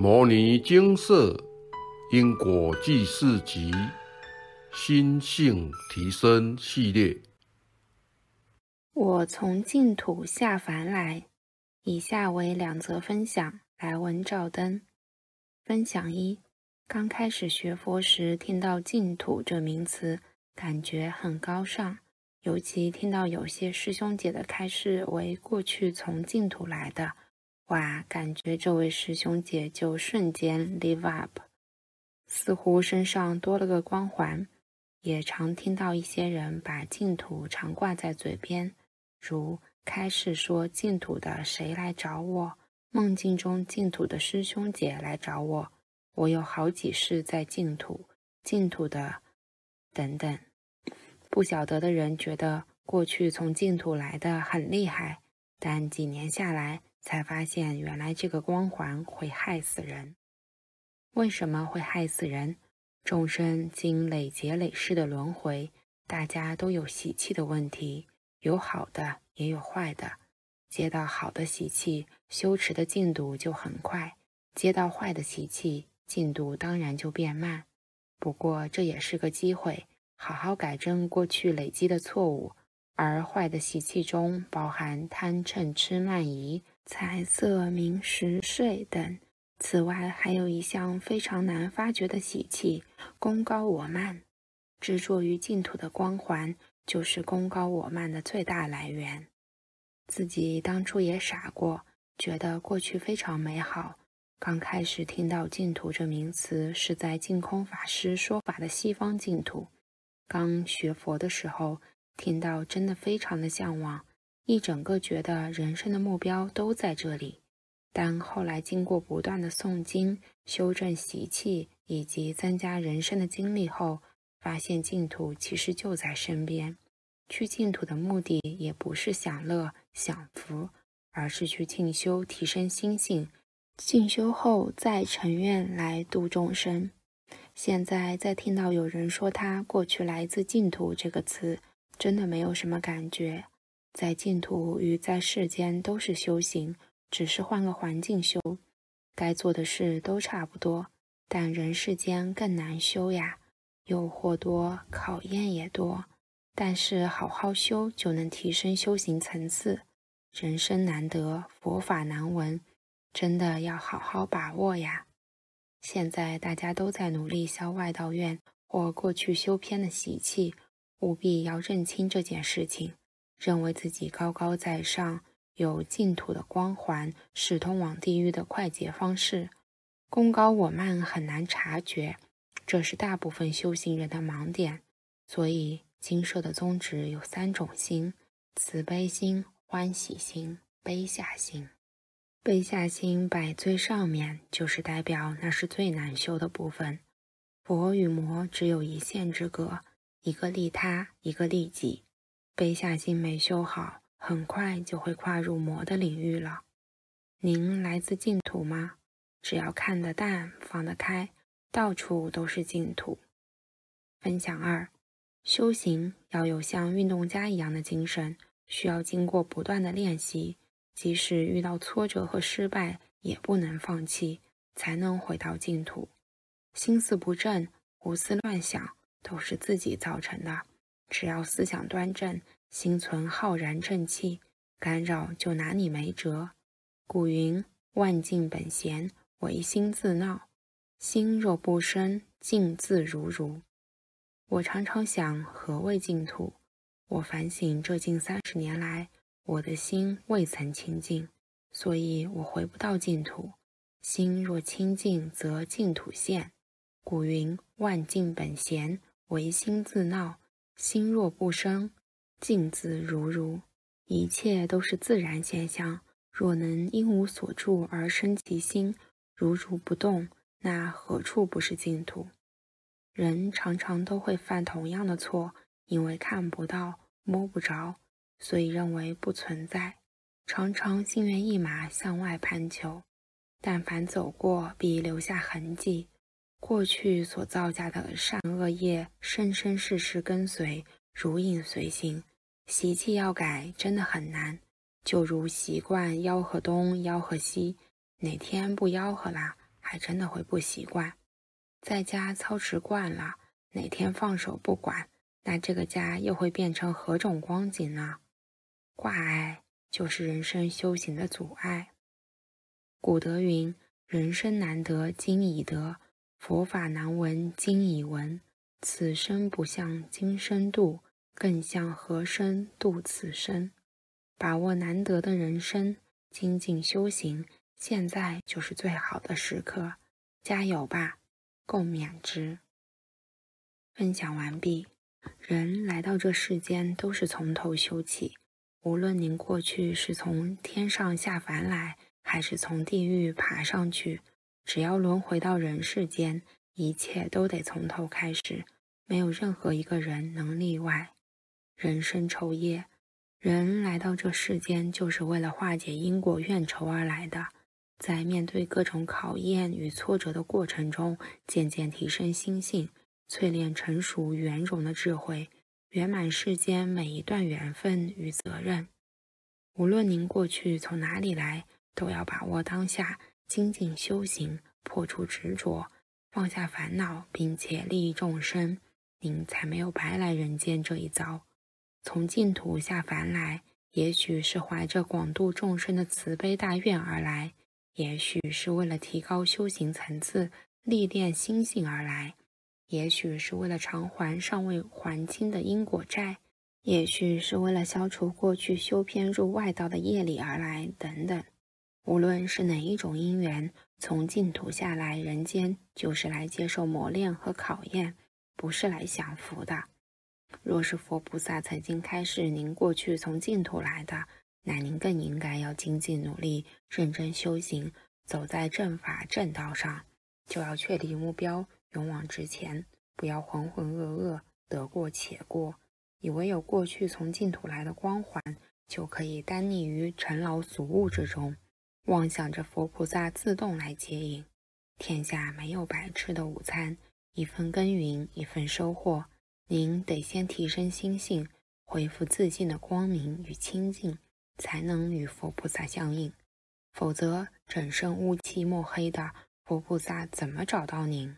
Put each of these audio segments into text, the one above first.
摩尼精舍因果记事集心性提升系列。我从净土下凡来，以下为两则分享。来文照灯。分享一：刚开始学佛时，听到净土这名词，感觉很高尚。尤其听到有些师兄姐的开示为过去从净土来的。哇，感觉这位师兄姐就瞬间 live up，似乎身上多了个光环。也常听到一些人把净土常挂在嘴边，如开示说净土的谁来找我，梦境中净土的师兄姐来找我，我有好几世在净土，净土的等等。不晓得的人觉得过去从净土来的很厉害，但几年下来。才发现，原来这个光环会害死人。为什么会害死人？众生经累劫累世的轮回，大家都有习气的问题，有好的也有坏的。接到好的习气，修持的进度就很快；接到坏的习气，进度当然就变慢。不过这也是个机会，好好改正过去累积的错误。而坏的习气中包含贪嗔痴慢疑。财色名食睡等，此外还有一项非常难发觉的喜气——功高我慢。执着于净土的光环，就是功高我慢的最大来源。自己当初也傻过，觉得过去非常美好。刚开始听到净土这名词，是在净空法师说法的西方净土。刚学佛的时候，听到真的非常的向往。一整个觉得人生的目标都在这里，但后来经过不断的诵经、修正习气以及增加人生的经历后，发现净土其实就在身边。去净土的目的也不是享乐享福，而是去进修提升心性，进修后再成愿来度众生。现在再听到有人说他过去来自净土这个词，真的没有什么感觉。在净土与在世间都是修行，只是换个环境修，该做的事都差不多。但人世间更难修呀，诱惑多，考验也多。但是好好修就能提升修行层次。人生难得，佛法难闻，真的要好好把握呀。现在大家都在努力消外道院或过去修偏的习气，务必要认清这件事情。认为自己高高在上，有净土的光环，是通往地狱的快捷方式。功高我慢很难察觉，这是大部分修行人的盲点。所以，经社的宗旨有三种心：慈悲心、欢喜心、悲下心。悲下心摆最上面，就是代表那是最难修的部分。佛与魔只有一线之隔，一个利他，一个利己。背下心没修好，很快就会跨入魔的领域了。您来自净土吗？只要看得淡、放得开，到处都是净土。分享二：修行要有像运动家一样的精神，需要经过不断的练习，即使遇到挫折和失败，也不能放弃，才能回到净土。心思不正、胡思乱想，都是自己造成的。只要思想端正，心存浩然正气，干扰就拿你没辙。古云：“万境本闲，唯心自闹。心若不生，静自如如。”我常常想，何谓净土？我反省这近三十年来，我的心未曾清净，所以我回不到净土。心若清净，则净土现。古云：“万境本闲，唯心自闹。”心若不生，静自如如，一切都是自然现象。若能因无所住而生其心，如如不动，那何处不是净土？人常常都会犯同样的错，因为看不到、摸不着，所以认为不存在，常常心猿意马向外攀求。但凡走过，必留下痕迹。过去所造下的善恶业，生生世世跟随，如影随形。习气要改，真的很难。就如习惯吆喝东吆喝西，哪天不吆喝啦，还真的会不习惯。在家操持惯了，哪天放手不管，那这个家又会变成何种光景呢？挂碍就是人生修行的阻碍。古德云：“人生难得今已得，佛法难闻今已闻。此生不向今生度，更向何生度此生？”把握难得的人生，精进修行，现在就是最好的时刻，加油吧！共勉之。分享完毕。人来到这世间都是从头修起，无论您过去是从天上下凡来，还是从地狱爬上去，只要轮回到人世间，一切都得从头开始，没有任何一个人能例外。人生愁业，人来到这世间就是为了化解因果怨仇而来的。在面对各种考验与挫折的过程中，渐渐提升心性，淬炼成熟圆融的智慧，圆满世间每一段缘分与责任。无论您过去从哪里来，都要把握当下，精进修行，破除执着，放下烦恼，并且利益众生，您才没有白来人间这一遭。从净土下凡来，也许是怀着广度众生的慈悲大愿而来。也许是为了提高修行层次、历练心性而来；也许是为了偿还尚未还清的因果债；也许是为了消除过去修偏入外道的业力而来。等等，无论是哪一种因缘，从净土下来人间，就是来接受磨练和考验，不是来享福的。若是佛菩萨曾经开示您过去从净土来的，那您更应该要精进努力，认真修行，走在正法正道上，就要确立目标，勇往直前，不要浑浑噩噩，得过且过，以为有过去从净土来的光环，就可以单溺于尘劳俗物之中，妄想着佛菩萨自动来接引。天下没有白吃的午餐，一份耕耘一份收获，您得先提升心性，恢复自信的光明与清净。才能与佛菩萨相应，否则整身乌漆墨黑的，佛菩萨怎么找到您？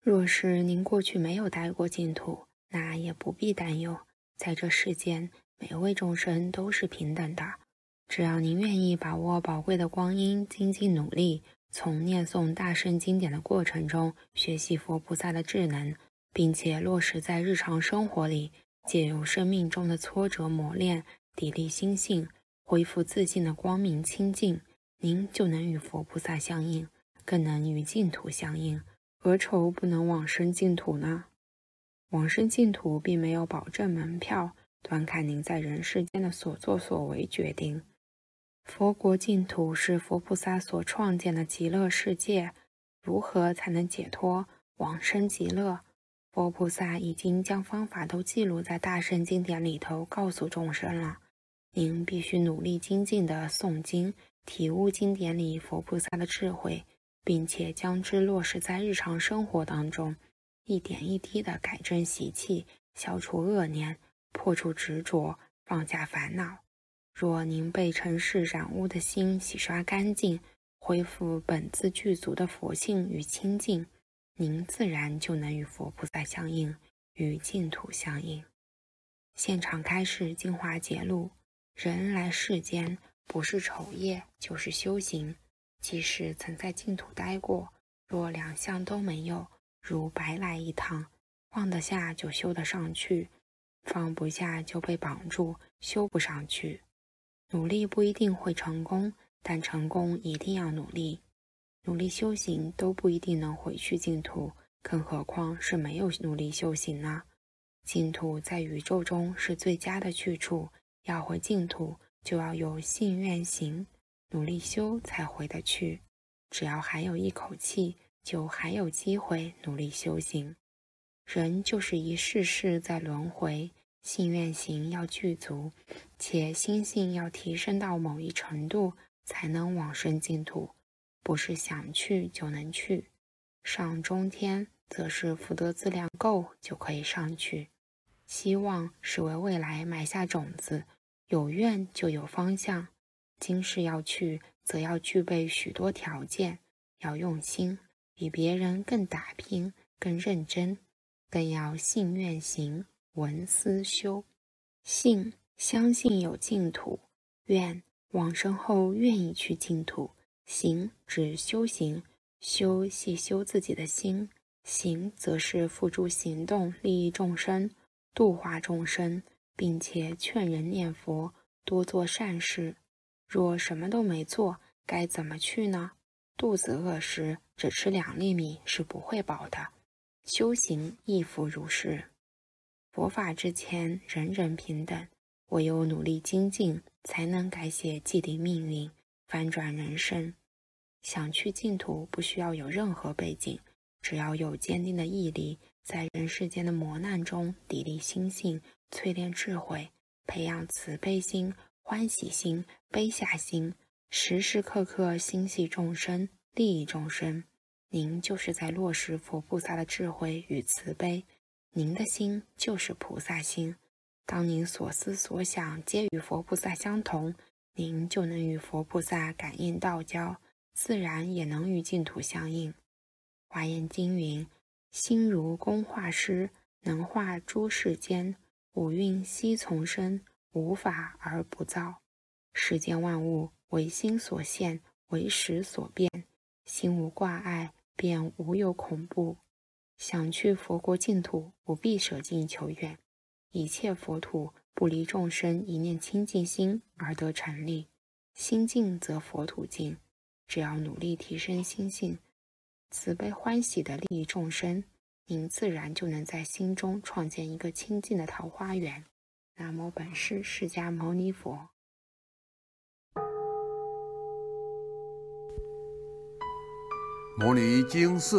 若是您过去没有待过净土，那也不必担忧，在这世间，每位众生都是平等的。只要您愿意把握宝贵的光阴，精进努力，从念诵大圣经典的过程中学习佛菩萨的智能，并且落实在日常生活里，借由生命中的挫折磨练。砥砺心性，恢复自信的光明清净，您就能与佛菩萨相应，更能与净土相应。何愁不能往生净土呢？往生净土并没有保证门票，端看您在人世间的所作所为决定。佛国净土是佛菩萨所创建的极乐世界，如何才能解脱往生极乐？佛菩萨已经将方法都记录在大圣经典里头，告诉众生了。您必须努力精进地诵经，体悟经典里佛菩萨的智慧，并且将之落实在日常生活当中，一点一滴地改正习气，消除恶念，破除执着，放下烦恼。若您被尘世染污的心洗刷干净，恢复本自具足的佛性与清净，您自然就能与佛菩萨相应，与净土相应。现场开示精华节录。人来世间，不是丑业就是修行。即使曾在净土待过，若两项都没有，如白来一趟。放得下就修得上去，放不下就被绑住，修不上去。努力不一定会成功，但成功一定要努力。努力修行都不一定能回去净土，更何况是没有努力修行呢？净土在宇宙中是最佳的去处。要回净土，就要有信愿行，努力修才回得去。只要还有一口气，就还有机会努力修行。人就是一世世在轮回，信愿行要具足，且心性要提升到某一程度，才能往生净土。不是想去就能去。上中天，则是福德资粮够就可以上去。希望是为未来埋下种子。有愿就有方向，今世要去，则要具备许多条件。要用心，比别人更打拼、更认真，更要信愿行、闻思修。信相信有净土，愿往生后愿意去净土。行指修行，修系修自己的心，行则是付诸行动，利益众生，度化众生，并且劝人念佛，多做善事。若什么都没做，该怎么去呢？肚子饿时只吃两粒米是不会饱的。修行亦复如是。佛法之前人人平等，唯有努力精进，才能改写既定命运，翻转人生。想去净土，不需要有任何背景，只要有坚定的毅力，在人世间的磨难中砥砺心性，淬炼智慧，培养慈悲心。欢喜心、悲下心，时时刻刻心系众生，利益众生，您就是在落实佛菩萨的智慧与慈悲。您的心就是菩萨心。当您所思所想皆与佛菩萨相同，您就能与佛菩萨感应道交，自然也能与净土相应。华严经云：“心如工画师，能画诸世间五蕴悉从生。”无法而不造，世间万物唯心所现，唯识所变。心无挂碍，便无有恐怖。想去佛国净土，不必舍近求远，一切佛土不离众生一念清净心而得成立。心净则佛土净。只要努力提升心性，慈悲欢喜的利益众生，您自然就能在心中创建一个清净的桃花源。南无本师释迦牟尼佛。摩尼经释，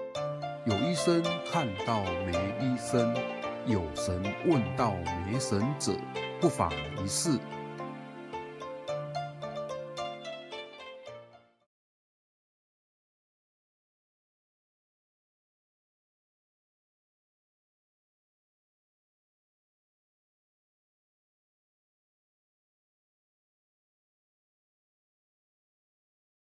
有医生看到没医生，有神问到没神者，不妨一试。